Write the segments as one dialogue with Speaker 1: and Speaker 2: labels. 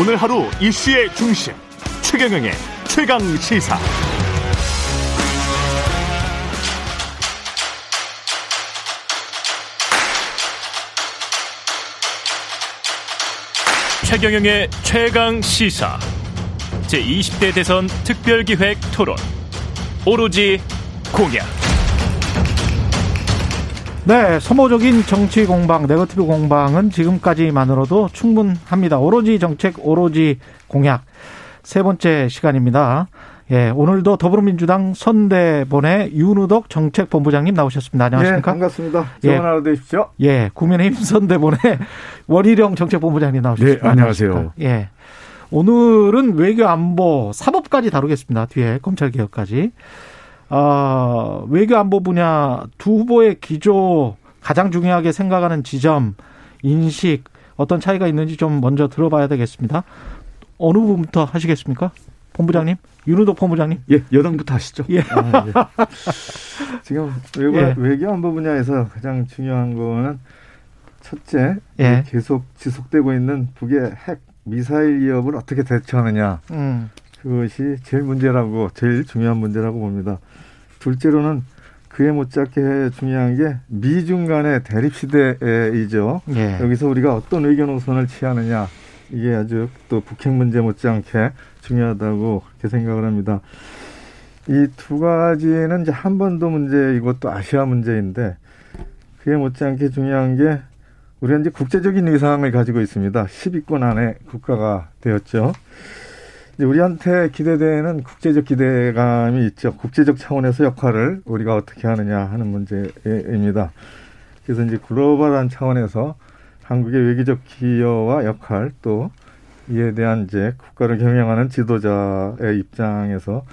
Speaker 1: 오늘 하루 이슈의 중심 최경영의 최강 시사. 최경영의 최강 시사. 제 20대 대선 특별기획 토론. 오로지 공약
Speaker 2: 네, 소모적인 정치 공방, 네거티브 공방은 지금까지만으로도 충분합니다. 오로지 정책, 오로지 공약. 세 번째 시간입니다. 예, 오늘도 더불어민주당 선대본의 윤우덕 정책본부장님 나오셨습니다. 안녕하십니까?
Speaker 3: 네, 반갑습니다. 좋은 예, 하루 되십시오.
Speaker 2: 예, 국민의힘 선대본의 원희룡 정책본부장님 나오셨습니다.
Speaker 3: 네, 안녕하세요.
Speaker 2: 예. 오늘은 외교 안보 사법까지 다루겠습니다. 뒤에 검찰 개혁까지. 어, 외교 안보 분야 두 후보의 기조 가장 중요하게 생각하는 지점, 인식 어떤 차이가 있는지 좀 먼저 들어봐야 되겠습니다. 어느 부분부터 하시겠습니까? 본부장님, 윤우덕 본부장님.
Speaker 3: 예, 여당부터 하시죠.
Speaker 2: 예. 아, 예.
Speaker 3: 지금 외교, 예. 외교 안보 분야에서 가장 중요한 거는 첫째, 예. 계속 지속되고 있는 북의 핵 미사일 위협을 어떻게 대처하느냐. 음. 그것이 제일 문제라고 제일 중요한 문제라고 봅니다. 둘째로는 그에 못지않게 중요한 게 미중 간의 대립 시대이죠. 예. 여기서 우리가 어떤 의견 노선을 취하느냐 이게 아주 또 북핵 문제 못지않게 중요하다고 그렇게 생각을 합니다. 이 두 가지는 이제 한반도 문제 이것도 아시아 문제인데 그에 못지않게 중요한 게 우리가 이제 국제적인 위상을 가지고 있습니다. 10위권 안에 국가가 되었죠. 우리한테 기대되는 국제적 기대감이 있죠. 국제적 차원에서 역할을 우리가 어떻게 하느냐 하는 문제입니다. 그래서 이제 글로벌한 차원에서 한국의 외교적 기여와 역할 또 이에 대한 이제 국가를 경영하는 지도자의 입장에서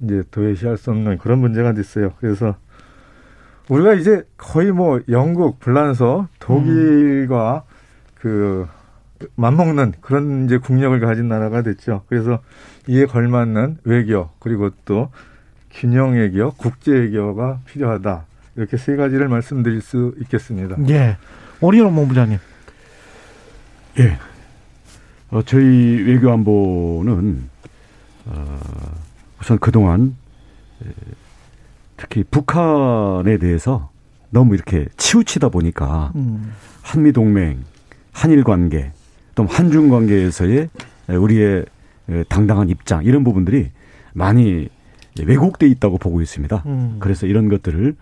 Speaker 3: 이제 도외시할 수 없는 그런 문제가 있어요. 그래서 우리가 이제 거의 뭐 영국, 불란서, 독일과 음. 그 맞먹는 그런 이제 국력을 가진 나라가 됐죠. 그래서 이에 걸맞는 외교 그리고 또 균형 외교, 국제 외교가 필요하다. 이렇게 세 가지를 말씀드릴 수 있겠습니다.
Speaker 2: 예. 오리온 본부장님.
Speaker 4: 예. 어, 저희 외교안보는 어, 우선 그동안 특히 북한에 대해서 너무 이렇게 치우치다 보니까 음. 한미 동맹, 한일 관계, 또 한중 관계에서의 우리의 당당한 입장 이런 부분들이 많이 왜곡돼 있다고 보고 있습니다. 음. 그래서 이런 것들을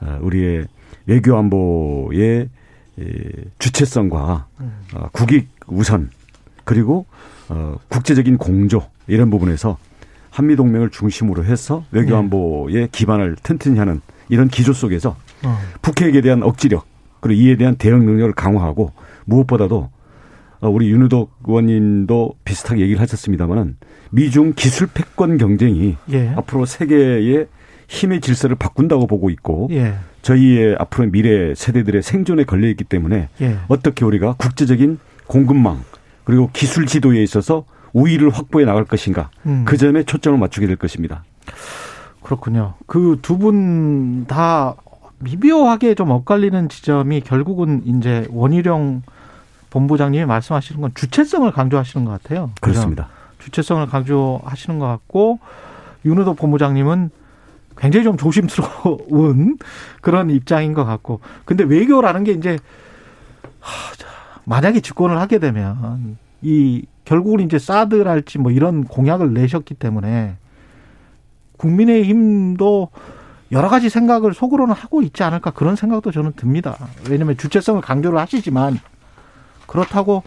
Speaker 4: 어, 우리의 외교 안보의 주체성과 음. 어, 국익 우선 그리고 어, 국제적인 공조 이런 부분에서 한미 동맹을 중심으로 해서 외교 안보의 네. 기반을 튼튼히 하는 이런 기조 속에서 북핵에 대한 억지력 그리고 이에 대한 대응 능력을 강화하고 무엇보다도 어, 우리 윤우덕 의원님도 비슷하게 얘기를 하셨습니다만은 미중 기술 패권 경쟁이 예. 앞으로 세계의 힘의 질서를 바꾼다고 보고 있고 예. 저희의 앞으로 미래 세대들의 생존에 걸려 있기 때문에 예. 어떻게 우리가 국제적인 공급망 그리고 기술 지도에 있어서 우위를 확보해 나갈 것인가 음. 그 점에 초점을 맞추게 될 것입니다.
Speaker 2: 그렇군요. 그 두 분 다 미묘하게 좀 엇갈리는 지점이 결국은 이제 원희룡 본부장님이 말씀하시는 건 주체성을 강조하시는 것 같아요.
Speaker 4: 그렇습니다.
Speaker 2: 주체성을 강조하시는 것 같고 윤호도 본부장님은 굉장히 좀 조심스러운 그런 입장인 것 같고 근데 외교라는 게 이제 만약에 집권을 하게 되면 이 결국은 이제 사드랄지 뭐 이런 공약을 내셨기 때문에 국민의힘도 여러 가지 생각을 속으로는 하고 있지 않을까 그런 생각도 저는 듭니다. 왜냐하면 주체성을 강조를 하시지만 그렇다고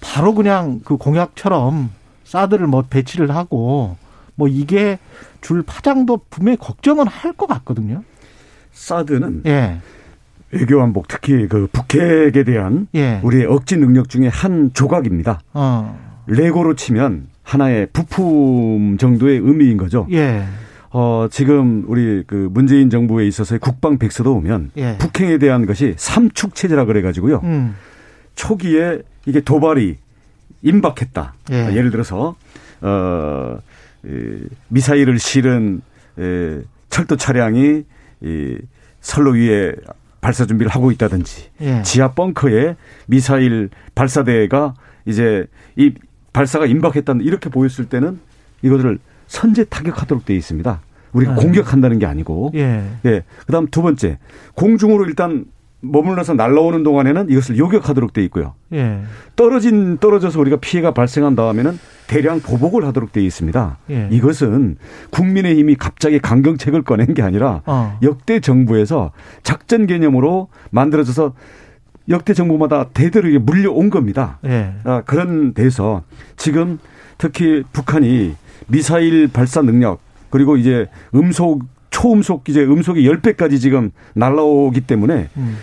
Speaker 2: 바로 그냥 그 공약처럼 사드를 뭐 배치를 하고 뭐 이게 줄 파장도 분명히 걱정은 할 것 같거든요.
Speaker 4: 사드는 예. 외교안복 특히 그 북핵에 대한 예. 우리의 억지 능력 중에 한 조각입니다. 어. 레고로 치면 하나의 부품 정도의 의미인 거죠. 예. 어, 지금 우리 그 문재인 정부에 있어서의 국방 백서도 보면 예. 북핵에 대한 것이 삼축 체제라 그래 가지고요. 음. 초기에 이게 도발이 임박했다. 예. 예를 들어서 어 미사일을 실은 에, 철도 차량이 이 선로 위에 발사 준비를 하고 있다든지 예. 지하 벙커에 미사일 발사대가 이제 이 발사가 임박했다는 이렇게 보였을 때는 이것을 선제 타격하도록 되어 있습니다. 우리가 네. 공격한다는 게 아니고. 예. 예. 그다음 두 번째 공중으로 일단 머물러서 날라오는 동안에는 이것을 요격하도록 돼 있고요. 예. 떨어진 떨어져서 우리가 피해가 발생한 다음에는 대량 보복을 하도록 돼 있습니다. 예. 이것은 국민의힘이 갑자기 강경책을 꺼낸 게 아니라 어. 역대 정부에서 작전 개념으로 만들어져서 역대 정부마다 대대로 물려온 겁니다. 예. 아, 그런 데서 지금 특히 북한이 미사일 발사 능력 그리고 이제 음속 초음속 이제 음속이 10배까지 지금 날라오기 때문에 음.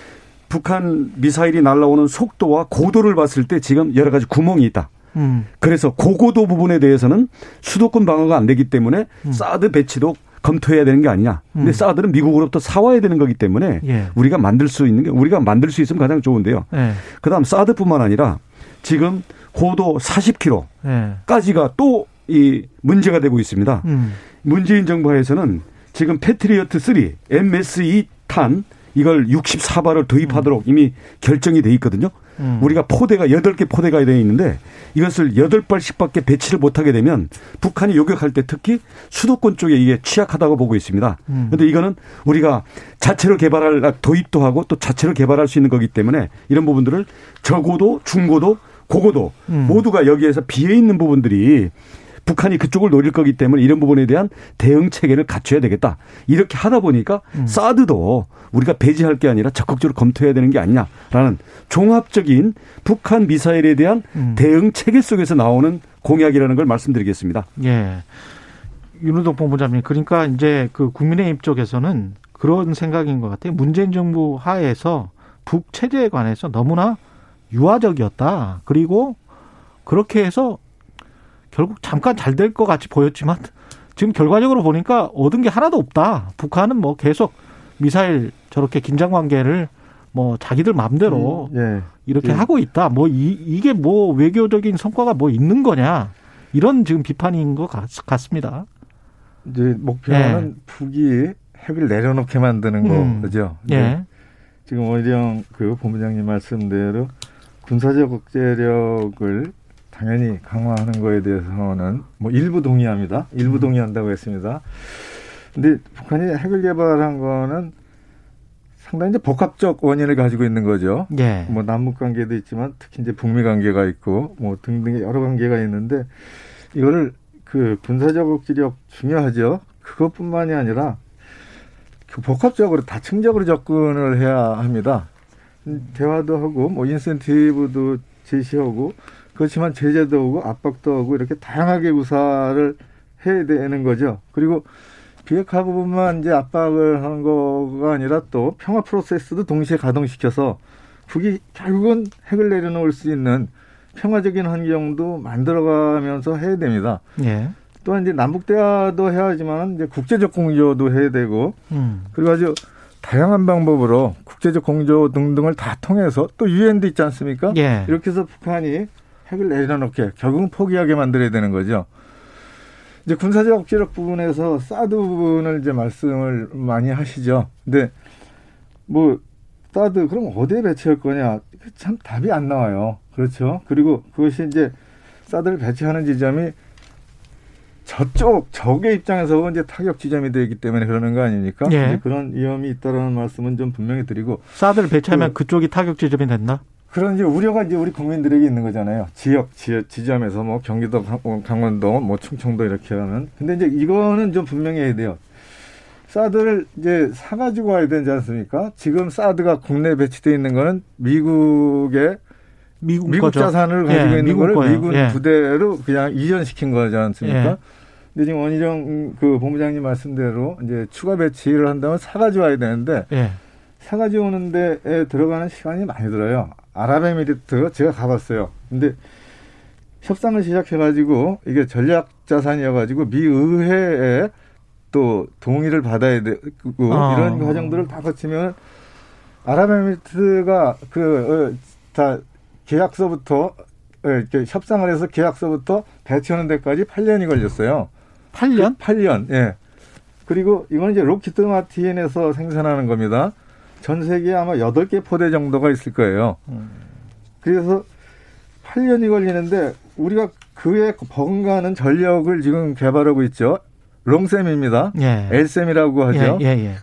Speaker 4: 북한 미사일이 날라오는 속도와 고도를 봤을 때 지금 여러 가지 구멍이 있다. 음. 그래서 고고도 부분에 대해서는 수도권 방어가 안 되기 때문에 음. 사드 배치도 검토해야 되는 게 아니냐. 근데 음. 사드는 미국으로부터 사와야 되는 거기 때문에 예. 우리가 만들 수 있는 게 우리가 만들 수 있으면 가장 좋은데요. 예. 그다음 사드뿐만 아니라 지금 고도 40km까지가 예. 또이 문제가 되고 있습니다. 음. 문재인 정부 하에서는 지금 패트리어트 3 MSE 탄 이걸 64발을 도입하도록 음. 이미 결정이 돼 있거든요. 음. 우리가 포대가 8개 포대가 되어 있는데 이것을 8발씩밖에 배치를 못하게 되면 북한이 요격할 때 특히 수도권 쪽에 이게 취약하다고 보고 있습니다. 그런데 음. 이거는 우리가 자체로 개발할 도입도 하고 또 자체로 개발할 수 있는 거기 때문에 이런 부분들을 저고도 중고도 고고도 음. 모두가 여기에서 비해 있는 부분들이 북한이 그쪽을 노릴 거기 때문에 이런 부분에 대한 대응 체계를 갖춰야 되겠다. 이렇게 하다 보니까 음. 사드도 우리가 배제할 게 아니라 적극적으로 검토해야 되는 게 아니냐라는 종합적인 북한 미사일에 대한 음. 대응 체계 속에서 나오는 공약이라는 걸 말씀드리겠습니다.
Speaker 2: 예. 윤우덕 본부장님, 그러니까 이제 그 국민의힘 쪽에서는 그런 생각인 것 같아요. 문재인 정부 하에서 북 체제에 관해서 너무나 유화적이었다. 그리고 그렇게 해서 결국 잠깐 잘 될 것 같이 보였지만 지금 결과적으로 보니까 얻은 게 하나도 없다. 북한은 뭐 계속 미사일 저렇게 긴장 관계를 뭐 자기들 마음대로 음, 예. 이렇게 예. 하고 있다. 뭐 이, 이게 뭐 외교적인 성과가 뭐 있는 거냐. 이런 지금 비판인 것 같, 습니다
Speaker 3: 이제 목표는 예. 북이 핵을 내려놓게 만드는 음. 거죠. 예. 지금 오히려 그 본부장님 말씀대로 군사적 억제력을 당연히 강화하는 거에 대해서는 뭐 일부 동의합니다. 일부 음. 동의한다고 했습니다. 근데 북한이 핵을 개발한 거는 상당히 이제 복합적 원인을 가지고 있는 거죠. 예. 뭐 남북 관계도 있지만 특히 이제 북미 관계가 있고 뭐 등등의 여러 관계가 있는데 이거를 그 군사적 억지력 중요하죠. 그것뿐만이 아니라 그 복합적으로 다층적으로 접근을 해야 합니다. 대화도 하고 뭐 인센티브도 제시하고 그렇지만 제재도 오고 압박도 오고 이렇게 다양하게 구사를 해야 되는 거죠. 그리고 비핵화 부분만 이제 압박을 하는 거가 아니라 또 평화 프로세스도 동시에 가동시켜서 북이 결국은 핵을 내려놓을 수 있는 평화적인 환경도 만들어가면서 해야 됩니다. 예. 또한 이제 남북 대화도 해야지만 이제 국제적 공조도 해야 되고 음. 그리고 아주 다양한 방법으로 국제적 공조 등등을 다 통해서 또 유엔도 있지 않습니까? 예. 이렇게 해서 북한이 핵을 내려놓게 결국은 포기하게 만들어야 되는 거죠. 이제 군사적 억지력 부분에서 사드 부분을 이제 말씀을 많이 하시죠. 근데 뭐 사드 그럼 어디에 배치할 거냐? 참 답이 안 나와요. 그렇죠. 그리고 그것이 이제 사드를 배치하는 지점이 저쪽 적의 입장에서 이제 타격 지점이 되기 때문에 그러는 거 아닙니까? 예. 그런 위험이 있다라는 말씀은 좀 분명히 드리고
Speaker 2: 사드를 배치하면 그, 쪽이 타격 지점이 된다?
Speaker 3: 그런 이제 우려가 이제 우리 국민들에게 있는 거잖아요. 지역, 지, 지점에서 뭐 경기도, 뭐 강원도, 뭐 충청도 이렇게 하는. 근데 이제 이거는 좀 분명히 해야 돼요. 사드를 이제 사가지고 와야 되지 않습니까? 지금 사드가 국내에 배치되어 있는 거는 미국의 미국, 미국 자산을 가지고 예, 있는 미국 거를 미군 예. 부대로 그냥 이전시킨 거지 않습니까? 예. 근데 지금 원희정 그 본부장님 말씀대로 이제 추가 배치를 한다면 사가지고 와야 되는데 예. 사가지고 오는 데에 들어가는 시간이 많이 들어요. 아랍에미리트 제가 가봤어요. 근데 협상을 시작해가지고 이게 전략 자산이어가지고 미 의회에 또 동의를 받아야 되고 아. 이런 과정들을 다 거치면 아랍에미리트가 그다 어, 계약서부터 어, 이렇게 협상을 해서 계약서부터 배치하는 데까지 8년이 걸렸어요.
Speaker 2: 8년?
Speaker 3: 그 8년. 예. 그리고 이건 이제 로키트 마틴에서 생산하는 겁니다. 전 세계에 아마 8개 포대 정도가 있을 거예요. 그래서 8년이 걸리는데 우리가 그에 버금가는 전력을 지금 개발하고 있죠. 롱셈입니다. 예. 엘셈이라고 하죠. 예, 예, 예.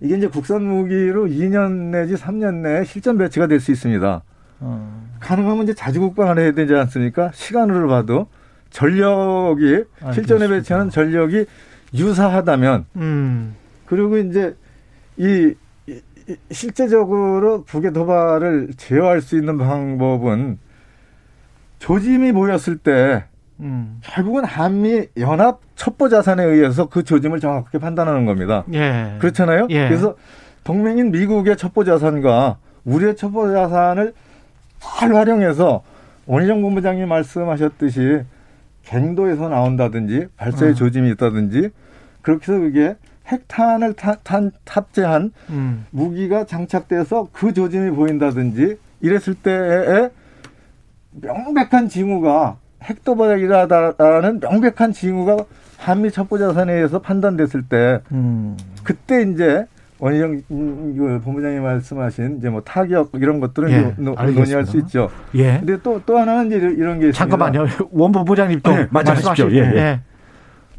Speaker 3: 이게 이제 국산 무기로 2년 내지 3년 내에 실전 배치가 될 수 있습니다. 어. 가능하면 이제 자주 국방을 해야 되지 않습니까? 시간으로 봐도 전력이 아, 실전에 배치하는 전력이 유사하다면 음. 그리고 이제 이, 이, 실제적으로 북의 도발을 제어할 수 있는 방법은 조짐이 모였을 때 음. 결국은 한미 연합 첩보 자산에 의해서 그 조짐을 정확하게 판단하는 겁니다. 예. 그렇잖아요. 예. 그래서 동맹인 미국의 첩보 자산과 우리의 첩보 자산을 잘 활용해서 원희정 본부장님 말씀하셨듯이 갱도에서 나온다든지 발사의 음. 조짐이 있다든지 그렇게 해서 그게 핵탄을 타, 탄, 탑재한 음. 무기가 장착돼서 그 조짐이 보인다든지 이랬을 때에 명백한 징후가 핵도발이라는 명백한 징후가 한미 첩보자산에 의해서 판단됐을 때 음. 그때 이제 원희정 그 본부장이 말씀하신 이제 뭐 타격 이런 것들은 예, 노, 논의할 수 있죠. 예. 근데 또또 하나는 이제 이런 게
Speaker 2: 잠깐만요. 원 본부장님 또 네, 말씀하십시오. 예, 예. 예.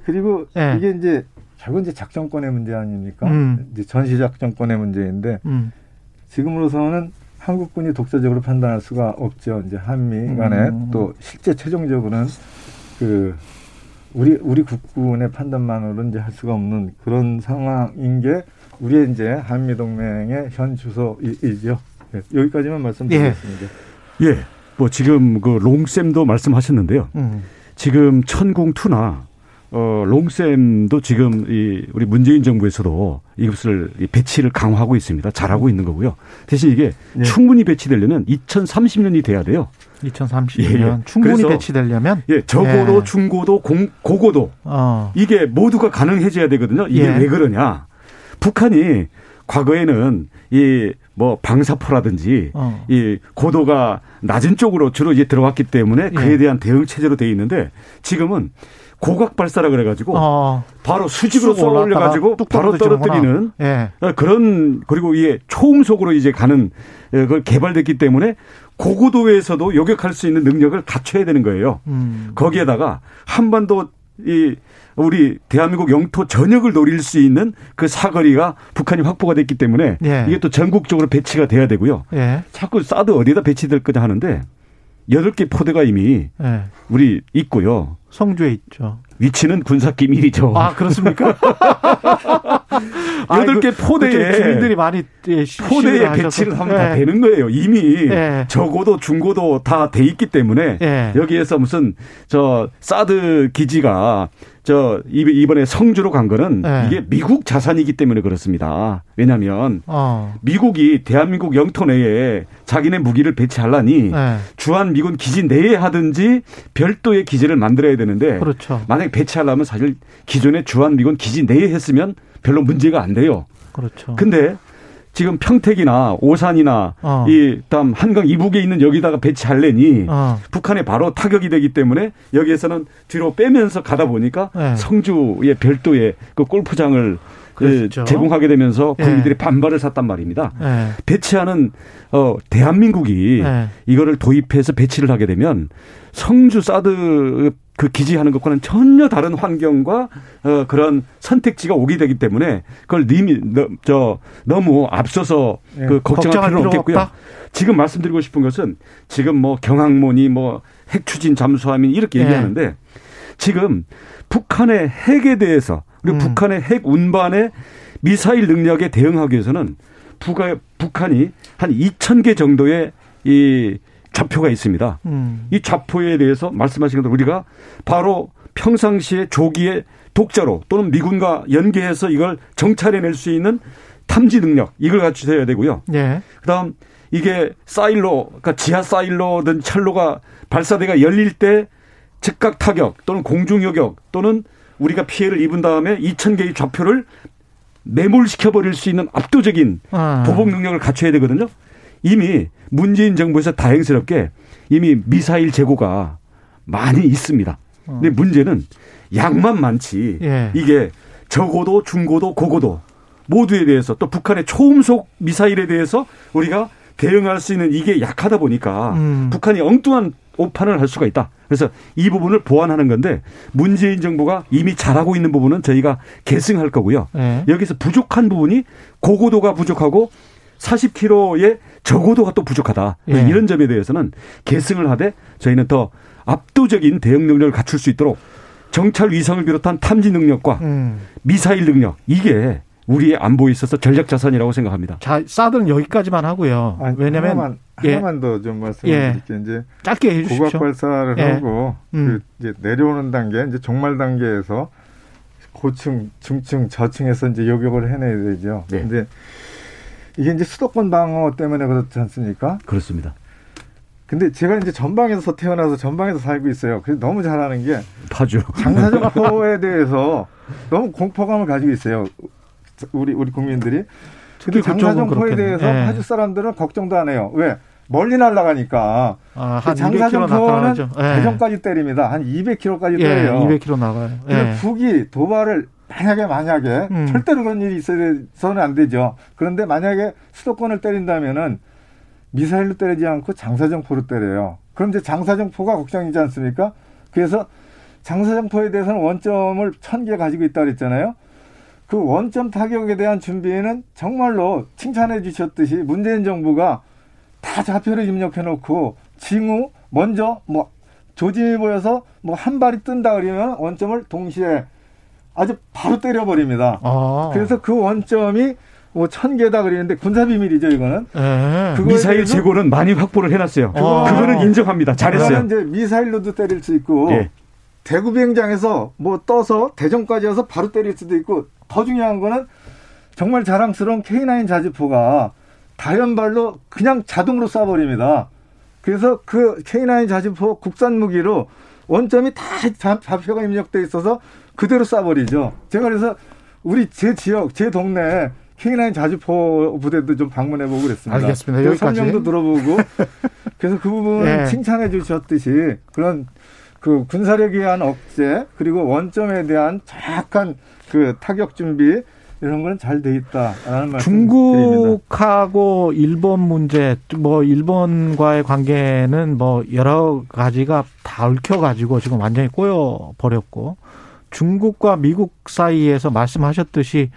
Speaker 3: 그리고 예. 이게 이제 결국 이제 작전권의 문제 아닙니까? 음. 이제 전시 작전권의 문제인데 음. 지금으로서는 한국군이 독자적으로 판단할 수가 없죠. 이제 한미 간에 음. 또 실제 최종적으로는 그 우리 우리 국군의 판단만으로는 이제 할 수가 없는 그런 상황인 게 우리의 이제 한미 동맹의 현 주소이죠. 네, 여기까지만 말씀드리겠습니다.
Speaker 4: 예. 예. 뭐 지금 그 롱쌤도 말씀하셨는데요. 음. 지금 천궁 투나 어, 롱쌤도 지금 이 우리 문재인 정부에서도 이것을 배치를 강화하고 있습니다. 잘하고 있는 거고요. 대신 이게 예. 충분히 배치되려면 2030년이 돼야 돼요.
Speaker 2: 2030년 예, 예. 충분히 배치되려면
Speaker 4: 예, 저고도, 예. 중고도, 공, 고고도 어. 이게 모두가 가능해져야 되거든요. 이게 예. 왜 그러냐? 북한이 과거에는 이 뭐 방사포라든지 어. 이 고도가 낮은 쪽으로 주로 이제 들어왔기 때문에 그에 예. 대한 대응 체제로 돼 있는데 지금은 고각 발사라 그래가지고 어. 바로 수직으로 쏘아 올려가지고 바로 떨어뜨리는 예. 어, 그런 그리고 이게 초음속으로 이제 가는 어, 그걸 개발됐기 때문에 고고도에서도 요격할 수 있는 능력을 갖춰야 되는 거예요. 음. 거기에다가 한반도 이 우리 대한민국 영토 전역을 노릴 수 있는 그 사거리가 북한이 확보가 됐기 때문에 예. 이게 또 전국적으로 배치가 돼야 되고요. 예. 자꾸 사드 어디에다 배치될 거냐 하는데 여덟 개 포대가 이미 예. 우리 있고요.
Speaker 2: 성주에 있죠.
Speaker 4: 위치는 군사 기밀이죠.
Speaker 2: 아 그렇습니까?
Speaker 4: 여덟 개 포대에
Speaker 2: 주민들이 많이
Speaker 4: 예, 포대에 배치를 하면 예. 다 되는 거예요. 이미 예. 적어도 중고도 다 돼 있기 때문에 예. 여기에서 무슨 저 사드 기지가 저 이번에 성주로 간 거는 네. 이게 미국 자산이기 때문에 그렇습니다. 왜냐하면 어. 미국이 대한민국 영토 내에 자기네 무기를 배치하려니 네. 주한 미군 기지 내에 하든지 별도의 기지를 만들어야 되는데 그렇죠. 만약 배치하려면 사실 기존의 주한 미군 기지 내에 했으면 별로 문제가 안 돼요. 그렇죠. 근데 지금 평택이나 오산이나 어. 이 다음 한강 이북에 있는 여기다가 배치할래니 어. 북한에 바로 타격이 되기 때문에 여기에서는 뒤로 빼면서 가다 보니까 네. 성주의 별도의 그 골프장을 그렇죠. 제공하게 되면서 예. 국민들이 네. 반발을 샀단 말입니다. 네. 배치하는 어 대한민국이 네. 이거를 도입해서 배치를 하게 되면 성주 사드 그 기지하는 것과는 전혀 다른 환경과 어, 그런 선택지가 오게 되기 때문에 그걸 님이 저 너무 앞서서 네. 그 걱정할 필요는 없겠고요. 없다? 지금 말씀드리고 싶은 것은 지금 뭐 경항모니 뭐 핵추진 잠수함이 이렇게 네. 얘기하는데 지금 북한의 핵에 대해서 그리고 음. 북한의 핵 운반의 미사일 능력에 대응하기 위해서는 북한, 북한이 한 2천 개 정도의 이 좌표가 있습니다. 음. 이 좌표에 대해서 말씀하신 것처럼 우리가 바로 평상시에 조기에 독자로 또는 미군과 연계해서 이걸 정찰해낼 수 있는 탐지 능력 이걸 갖추셔야 되고요. 예. 그다음 이게 사일로 그러니까 지하 사일로든 철로가 발사대가 열릴 때 즉각 타격 또는 공중 요격 또는 우리가 피해를 입은 다음에 2천 개의 좌표를 매몰시켜 버릴 수 있는 압도적인 아. 보복 능력을 갖춰야 되거든요. 이미 문재인 정부에서 다행스럽게 이미 미사일 재고가 많이 있습니다. 근데 문제는 양만 많지 예. 이게 저고도 중고도 고고도 모두에 대해서 또 북한의 초음속 미사일에 대해서 우리가 대응할 수 있는 이게 약하다 보니까 음. 북한이 엉뚱한 오판을 할 수가 있다. 그래서 이 부분을 보완하는 건데 문재인 정부가 이미 잘하고 있는 부분은 저희가 계승할 거고요. 네. 여기서 부족한 부분이 고고도가 부족하고 40km의 저고도가 또 부족하다. 네. 이런 점에 대해서는 계승을 하되 저희는 더 압도적인 대응 능력을 갖출 수 있도록 정찰 위성을 비롯한 탐지 능력과 음. 미사일 능력 이게 우리의 안보에 있어서 전략 자산이라고 생각합니다.
Speaker 2: 자, 사드는 여기까지만 하고요.
Speaker 3: 아니, 왜냐면 하나만, 예. 하나만 더 좀 말씀드릴게요. 예. 이제 짧게 해 주십시오. 고각 발사를 예. 하고 음. 그 이제 내려오는 단계, 이제 종말 단계에서 고층, 중층, 저층에서 이제 요격을 해내야 되죠. 네. 근데 이게 이제 수도권 방어 때문에 그렇지 않습니까?
Speaker 4: 그렇습니다.
Speaker 3: 근데 제가 이제 전방에서 태어나서 전방에서 살고 있어요. 그래서 너무 잘하는 게
Speaker 4: 파주
Speaker 3: 장사정포에 대해서 너무 공포감을 가지고 있어요. 우리 우리 국민들이. 근데 장사정 포에 대해서 네. 파주 사람들은 걱정도 안 해요. 왜? 멀리 날아가니까. 아, 그 장사정포는 네. 대전까지 때립니다. 한 200km까지 예, 때려요.
Speaker 2: 200km 나가요.
Speaker 3: 예. 북이 도발을 만약에 만약에 음. 절대로 그런 일이 있어서는 안 되죠. 그런데 만약에 수도권을 때린다면은 미사일로 때리지 않고 장사정포로 때려요. 그럼 이제 장사정포가 걱정이지 않습니까? 그래서 장사정포에 대해서는 원점을 천 개 가지고 있다 그랬잖아요. 그 원점 타격에 대한 준비에는 정말로 칭찬해 주셨듯이 문재인 정부가 다 좌표를 입력해 놓고 징후 먼저 뭐 조짐이 보여서 뭐 한 발이 뜬다 그러면 원점을 동시에 아주 바로 때려버립니다. 아. 그래서 그 원점이 뭐천 개다 그러는데 군사 비밀이죠 이거는.
Speaker 4: 네. 미사일 재고는 많이 확보를 해놨어요. 아. 그거는 인정합니다. 잘했어요.
Speaker 3: 이제 미사일로도 때릴 수 있고 예. 대구 비행장에서 뭐 떠서 대전까지 와서 바로 때릴 수도 있고 더 중요한 거는 정말 자랑스러운 K9 자주포가 다연발로 그냥 자동으로 쏴버립니다. 그래서 그 K9 자주포 국산 무기로 원점이 다 좌표가 입력돼 있어서 그대로 쏴버리죠. 제가 그래서 우리 제 지역, 제 동네 K9 자주포 부대도 좀 방문해보고 그랬습니다.
Speaker 2: 알겠습니다. 그 여기까지.
Speaker 3: 설명도 들어보고 그래서 그 부분 네. 칭찬해 주셨듯이 그런 그 군사력에 의한 억제 그리고 원점에 대한 정확한 그 타격 준비 이런 거는 잘돼 있다라는 말씀
Speaker 2: 중국하고 일본 문제, 뭐 일본과의 관계는 뭐 여러 가지가 다 얽혀 가지고 지금 완전히 꼬여 버렸고 중국과 미국 사이에서 말씀하셨듯이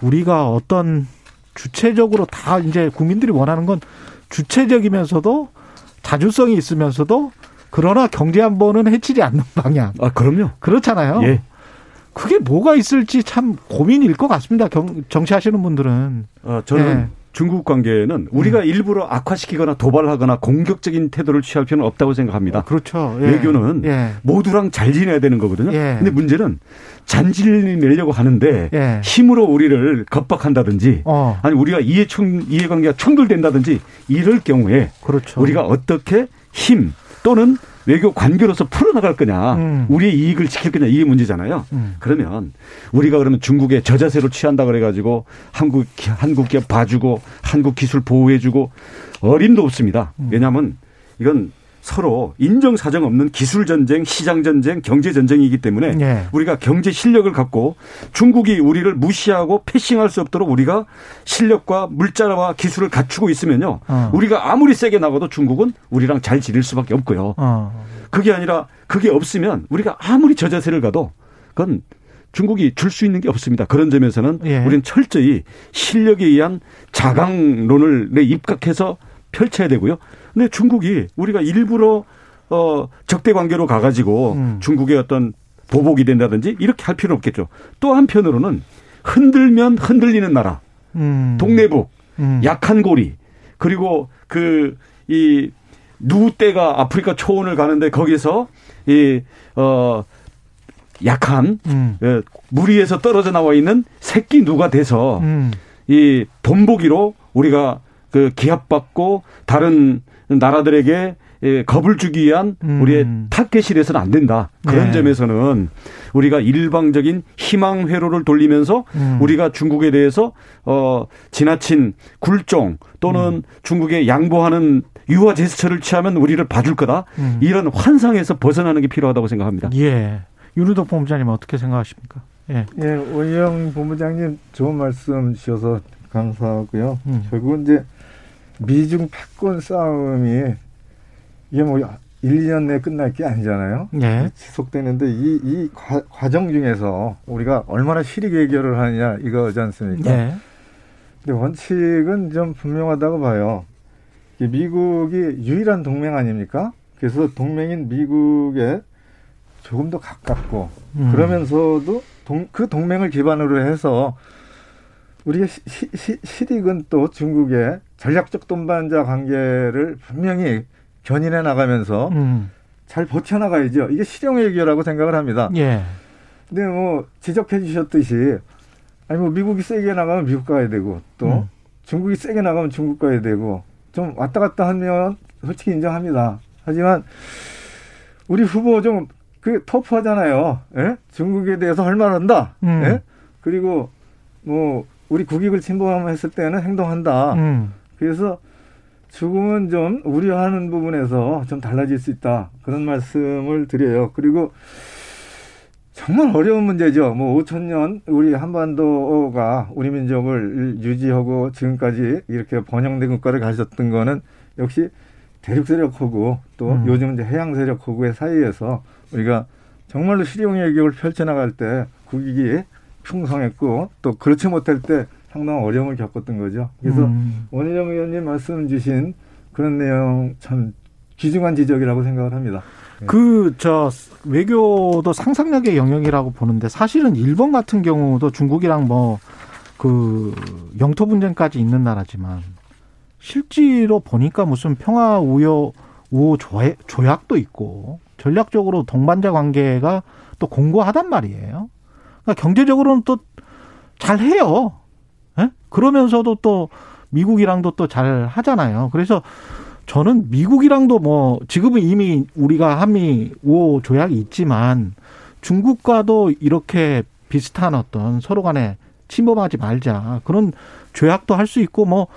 Speaker 2: 우리가 어떤 주체적으로 다 이제 국민들이 원하는 건 주체적이면서도 자주성이 있으면서도 그러나 경제 안보는 해치지 않는 방향.
Speaker 4: 아, 그럼요.
Speaker 2: 그렇잖아요. 예. 그게 뭐가 있을지 참 고민일 것 같습니다. 경, 정치하시는 분들은.
Speaker 4: 어, 저는 예. 중국 관계는 우리가 음. 일부러 악화시키거나 도발하거나 공격적인 태도를 취할 필요는 없다고 생각합니다. 어,
Speaker 2: 그렇죠.
Speaker 4: 예. 외교는 예. 모두랑 잘 지내야 되는 거거든요. 예. 근데 문제는 잔질 내려고 하는데 예. 힘으로 우리를 겁박한다든지 어. 아니 우리가 이해 충 이해관계가 충돌된다든지 이럴 경우에 그렇죠. 우리가 어떻게 힘 또는 외교 관계로서 풀어나갈 거냐, 음. 우리의 이익을 지킬 거냐 이게 문제잖아요. 음. 그러면 우리가 그러면 중국의 저자세로 취한다 그래가지고 한국 한국 기업 봐주고 한국 기술 보호해주고 어림도 없습니다. 음. 왜냐하면 이건 서로 인정 사정 없는 기술 전쟁, 시장 전쟁, 경제 전쟁이기 때문에 네. 우리가 경제 실력을 갖고 중국이 우리를 무시하고 패싱할 수 없도록 우리가 실력과 물자와 기술을 갖추고 있으면요. 어. 우리가 아무리 세게 나가도 중국은 우리랑 잘 지낼 수밖에 없고요. 어. 그게 아니라 그게 없으면 우리가 아무리 저자세를 가도 그건 중국이 줄 수 있는 게 없습니다. 그런 점에서는 예. 우리는 철저히 실력에 의한 자강론을 입각해서 펼쳐야 되고요. 근데 중국이 우리가 일부러 어 적대 관계로 가가지고 음. 중국의 어떤 보복이 된다든지 이렇게 할 필요는 없겠죠. 또 한편으로는 흔들면 흔들리는 나라, 음. 동네북, 음. 약한 고리, 그리고 그 이 누때가 아프리카 초원을 가는데 거기서 이어 약한 음. 예, 무리에서 떨어져 나와 있는 새끼 누가 돼서 음. 이 본보기로 우리가 그 기합받고 다른 나라들에게 예, 겁을 주기 위한 음. 우리의 타겟이 래서는 안 된다. 그런 네. 점에서는 우리가 일방적인 희망 회로를 돌리면서 음. 우리가 중국에 대해서 어 지나친 굴종 또는 음. 중국에 양보하는 유화 제스처를 취하면 우리를 봐줄 거다. 음. 이런 환상에서 벗어나는 게 필요하다고 생각합니다.
Speaker 2: 예. 윤우덕 본부장님 어떻게 생각하십니까?
Speaker 3: 예. 예, 원영 본부장님 좋은 말씀 주셔서 감사하고요. 음. 결국은 이제 미중 패권 싸움이 이게 뭐 1, 2년 내에 끝날 게 아니잖아요. 네. 지속되는데 이, 이 과, 정 중에서 우리가 얼마나 실익 해결을 하느냐 이거지 않습니까? 네. 근데 원칙은 좀 분명하다고 봐요. 미국이 유일한 동맹 아닙니까? 그래서 동맹인 미국에 조금 더 가깝고 음. 그러면서도 동, 그 동맹을 기반으로 해서 우리가 시, 시, 실익은 또 중국의 전략적 동반자 관계를 분명히 견인해 나가면서 음. 잘 버텨나가야죠. 이게 실용외교라고 생각을 합니다. 예. 근데 뭐 지적해 주셨듯이 아니 뭐 미국이 세게 나가면 미국 가야 되고 또 음. 중국이 세게 나가면 중국 가야 되고 좀 왔다 갔다 하면 솔직히 인정합니다. 하지만 우리 후보 좀 그 터프하잖아요. 예? 중국에 대해서 할 말한다. 음. 예? 그리고 뭐 우리 국익을 침범했을 때는 행동한다. 음. 그래서 조금은 좀 우려하는 부분에서 좀 달라질 수 있다. 그런 말씀을 드려요. 그리고 정말 어려운 문제죠. 뭐 5천 년 우리 한반도가 우리 민족을 유지하고 지금까지 이렇게 번영된 국가를 가졌던 거는 역시 대륙 세력하고 또 음. 요즘 이제 해양 세력하고의 사이에서 우리가 정말로 실용의 외교를 펼쳐나갈 때 국익이 풍성했고 또 그렇지 못할 때 상당한 어려움을 겪었던 거죠. 그래서 음. 원희정 의원님 말씀 주신 그런 내용 참 귀중한 지적이라고 생각을 합니다.
Speaker 2: 네. 그저 외교도 상상력의 영역이라고 보는데 사실은 일본 같은 경우도 중국이랑 뭐 그 영토 분쟁까지 있는 나라지만 실제로 보니까 무슨 평화 우호 우호 조약도 있고 전략적으로 동반자 관계가 또 공고하단 말이에요. 그러니까 경제적으로는 또 잘해요. 예? 그러면서도 또 미국이랑도 또 잘 하잖아요. 그래서 저는 미국이랑도 뭐 지금은 이미 우리가 한미 우 조약이 있지만 중국과도 이렇게 비슷한 어떤 서로 간에 침범하지 말자 그런 조약도 할 수 있고 뭐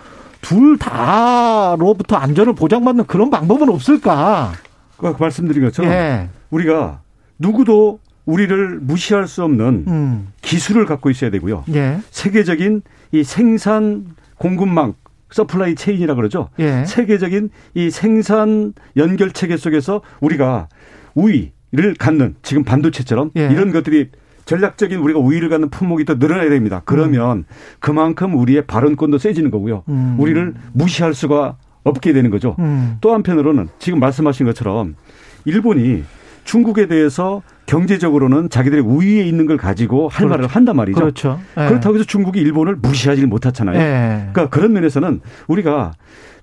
Speaker 2: 둘 다로부터 안전을 보장받는 그런 방법은 없을까?
Speaker 4: 그 말씀드린 것처럼 예. 우리가 누구도 우리를 무시할 수 없는 음. 기술을 갖고 있어야 되고요. 예. 세계적인 이 생산 공급망 supply chain이라 그러죠. 예. 세계적인 이 생산 연결 체계 속에서 우리가 우위를 갖는 지금 반도체처럼 예. 이런 것들이 전략적인 우리가 우위를 갖는 품목이 더 늘어나야 됩니다. 그러면 음. 그만큼 우리의 발언권도 세지는 거고요. 음. 우리를 무시할 수가 없게 되는 거죠. 음. 또 한편으로는 지금 말씀하신 것처럼 일본이 중국에 대해서 경제적으로는 자기들의 우위에 있는 걸 가지고 할 그렇죠. 말을 한단 말이죠.
Speaker 2: 그렇죠.
Speaker 4: 네. 그렇다고 해서 중국이 일본을 무시하지 못하잖아요. 네. 그러니까 그런 면에서는 우리가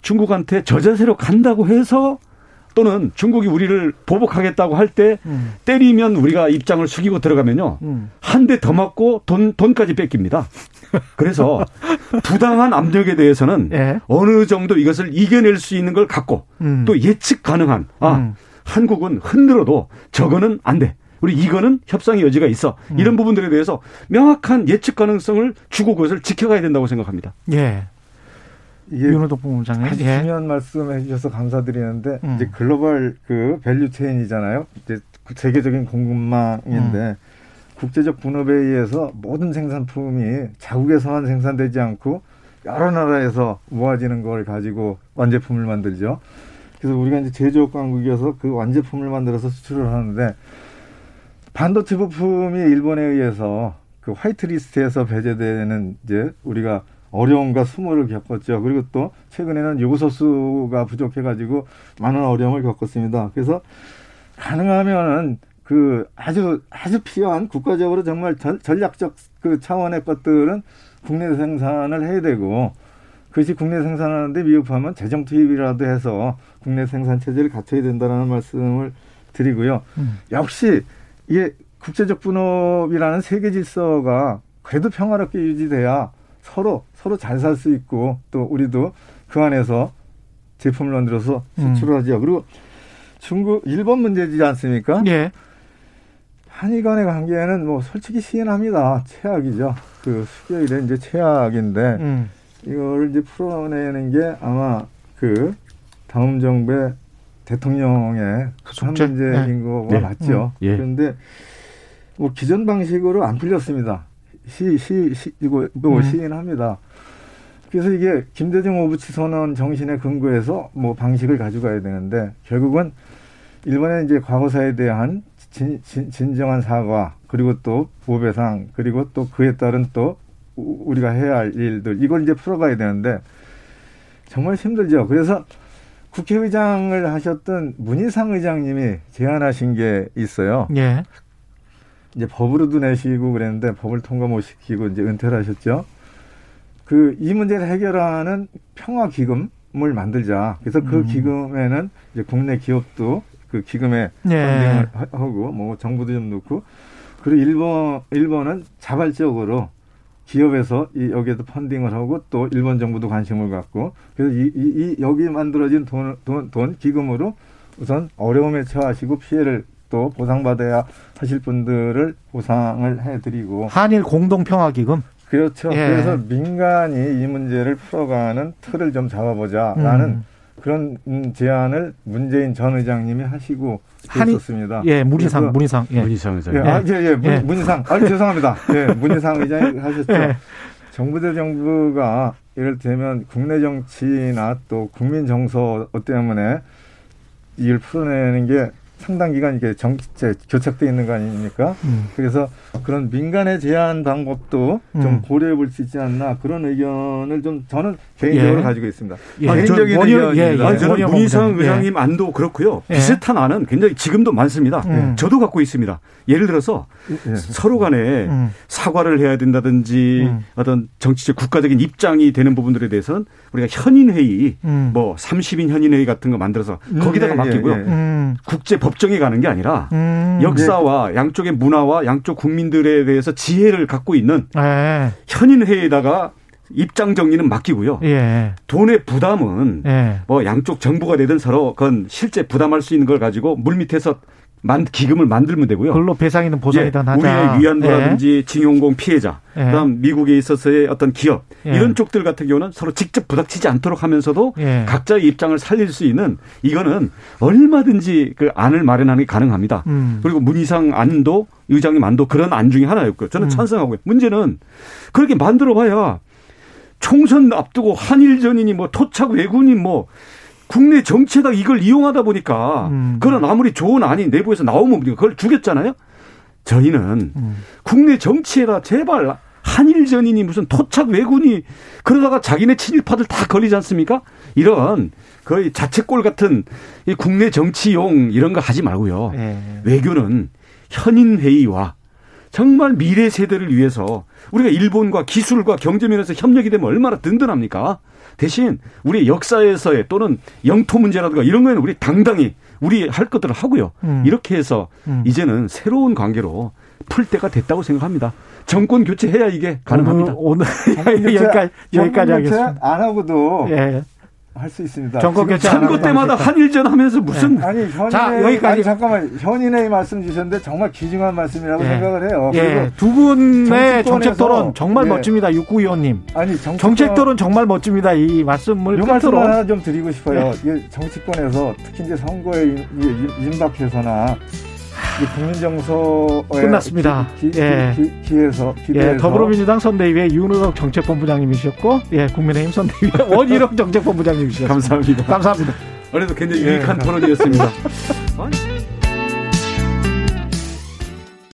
Speaker 4: 중국한테 저자세로 간다고 해서 또는 중국이 우리를 보복하겠다고 할때 음. 때리면 우리가 입장을 숙이고 들어가면요. 음. 한대 더 맞고 돈, 돈까지 뺏깁니다. 그래서 부당한 압력에 대해서는 예. 어느 정도 이것을 이겨낼 수 있는 걸 갖고 음. 또 예측 가능한 아, 음. 한국은 흔들어도 저거는 안 돼. 우리 이거는 협상의 여지가 있어. 음. 이런 부분들에 대해서 명확한 예측 가능성을 주고 그것을 지켜가야 된다고 생각합니다.
Speaker 2: 예.
Speaker 3: 윤호덕 본부장님 아주 예. 중요한 말씀해 주셔서 감사드리는데 음. 이제 글로벌 그 value chain이잖아요. 이제 세계적인 공급망인데 음. 국제적 분업에 의해서 모든 생산품이 자국에서만 생산되지 않고 여러 나라에서 모아지는 걸 가지고 완제품을 만들죠. 그래서 우리가 이제 제조업 강국이어서 그 완제품을 만들어서 수출을 하는데 반도체 부품이 일본에 의해서 그 white list에서 배제되는 이제 우리가 어려움과 수모를 겪었죠. 그리고 또 최근에는 요구소수가 부족해가지고 많은 어려움을 겪었습니다. 그래서 가능하면은 그 아주 아주 필요한 국가적으로 정말 전, 전략적 그 차원의 것들은 국내 생산을 해야 되고 그것이 국내 생산하는데 미흡하면 재정 투입이라도 해서 국내 생산 체제를 갖춰야 된다라는 말씀을 드리고요. 음. 역시 이게 국제적 분업이라는 세계 질서가 그래도 평화롭게 유지돼야 서로 서로 잘 살 수 있고 또 우리도 그 안에서 제품을 만들어서 수출을 음. 하죠. 그리고 중국 일본 문제지 않습니까? 예. 한일 간의 관계는 뭐 솔직히 시인합니다. 최악이죠. 그 수교일에 이제 최악인데 음. 이걸 이제 풀어내는 게 아마 그 다음 정부의 대통령의 한 문제인 네. 거가 네. 맞죠. 음. 예. 그런데 뭐 기존 방식으로 안 풀렸습니다. 시, 시, 시, 이거 뭐 음. 시인합니다. 그래서 이게 김대중 오부치 선언 정신에 근거해서 뭐 방식을 가져가야 되는데 결국은 일본의 이제 과거사에 대한 진, 진, 진정한 사과 그리고 또 보배상 그리고 또 그에 따른 또 우리가 해야 할 일들 이걸 이제 풀어가야 되는데 정말 힘들죠. 그래서 국회의장을 하셨던 문희상 의장님이 제안하신 게 있어요.
Speaker 2: 예.
Speaker 3: 이제 법으로도 내시고 그랬는데 법을 통과 못 시키고 이제 은퇴를 하셨죠. 그 이 문제를 해결하는 평화 기금을 만들자. 그래서 그 음. 기금에는 이제 국내 기업도 그 기금에 예. 하고 뭐 정부도 좀 넣고 그리고 일본 일본은 자발적으로 기업에서 이 여기에도 펀딩을 하고 또 일본 정부도 관심을 갖고 그래서 이, 이, 이 여기 만들어진 돈, 돈, 돈 기금으로 우선 어려움에 처하시고 피해를 또 보상받아야 하실 분들을 보상을 해드리고
Speaker 2: 한일 공동 평화 기금
Speaker 3: 그렇죠. 예. 그래서 민간이 이 문제를 풀어가는 틀을 좀 잡아보자라는 음. 그런 제안을 문재인 전 의장님이 하시고 있었습니다.
Speaker 2: 예, 문희상, 문희상,
Speaker 4: 예. 문희상 의장.
Speaker 3: 예, 아, 예, 예, 문, 예. 문희상. 아니 죄송합니다. 예, 문희상 의장이 하셨죠. 예. 정부 대 정부가 이를테면 국내 정치나 또 국민 정서 때문에 이걸 풀어내는 게 상당 기간 이게 정치체 교착돼 있는 거 아닙니까? 음. 그래서 그런 민간의 제한 방법도 음. 좀 고려해 볼 수 있지 않나 그런 의견을 좀 저는 개인적으로 예. 가지고 있습니다.
Speaker 4: 예. 개인적인 의견입니다. 예, 예. 저는 문희상 의장님 안도 그렇고요. 예. 비슷한 안은 굉장히 지금도 많습니다. 음. 저도 갖고 있습니다. 예를 들어서 예. 서로 간에 음. 사과를 해야 된다든지 음. 어떤 정치적 국가적인 입장이 되는 부분들에 대해서는 우리가 현인 회의 음. 뭐 30인 현인 회의 같은 거 만들어서 거기다가 맡기고요. 국제 법 정에 가는 게 아니라 역사와 양쪽의 문화와 양쪽 국민들에 대해서 지혜를 갖고 있는 네. 현인 회의에다가 입장 정리는 맡기고요. 예. 돈의 부담은 예. 뭐 양쪽 정부가 되든 서로 그건 실제 부담할 수 있는 걸 가지고 물 밑에서 만 기금을 만들면 되고요.
Speaker 2: 그걸로 배상이든 보상이든 예, 하자.
Speaker 4: 우리의 위안부라든지 예. 징용공 피해자, 예. 그다음 미국에 있어서의 어떤 기업 예. 이런 쪽들 같은 경우는 서로 직접 부닥치지 않도록 하면서도 예. 각자의 입장을 살릴 수 있는 이거는 얼마든지 그 안을 마련하는 게 가능합니다. 음. 그리고 문희상 안도 의장님 안도 그런 안 중에 하나였고요. 저는 음. 찬성하고요. 문제는 그렇게 만들어봐야 총선 앞두고 한일전이니 뭐 토착 왜군이 뭐 국내 정치에다 이걸 이용하다 보니까 음. 그런 아무리 좋은 안이 내부에서 나오면 그걸 죽였잖아요. 저희는 음. 국내 정치에다 제발 한일전이니 무슨 토착 왜군이 그러다가 자기네 친일파들 다 걸리지 않습니까? 이런 거의 자책골 같은 이 국내 정치용 이런 거 하지 말고요. 네. 외교는 현인 회의와 정말 미래 세대를 위해서 우리가 일본과 기술과 경제 면에서 협력이 되면 얼마나 든든합니까? 대신 우리 역사에서의 또는 영토 문제라든가 이런 거에는 우리 당당히 우리 할 것들을 하고요. 음. 이렇게 해서 음. 이제는 새로운 관계로 풀 때가 됐다고 생각합니다. 정권 교체해야 이게 가능합니다.
Speaker 2: 오늘, 오늘 여기까지 여기까지 하겠습니다.
Speaker 3: 안 하고도 예. 할 수 있습니다.
Speaker 2: 정권 교체
Speaker 4: 선거 때마다 한일전 하면서 무슨
Speaker 3: 네. 아니 현인의 자, 여기까지 아니, 잠깐만 현인의 말씀 주셨는데 정말 귀중한 말씀이라고 예. 생각을 해요.
Speaker 2: 예. 두 분의 정책 토론 정말 예. 멋집니다. 육구 의원님. 아니 정책 토론 정말 멋집니다. 이 말씀을
Speaker 3: 요 말씀 하나 좀 드리고 싶어요. 예. 정치권에서 특히 이제 선거에 임박해서나 국민 정서에
Speaker 2: 끝났습니다.
Speaker 3: 기, 기, 예. 기, 에서
Speaker 2: 예, 더불어민주당 선대위의 윤우덕 정책본부장님이셨고, 예, 국민의힘 선대위의 원희룡 정책본부장님이셨습니다.
Speaker 4: 감사합니다.
Speaker 2: 감사합니다.
Speaker 4: 그래도 굉장히 유익한 예. 토론이었습니다.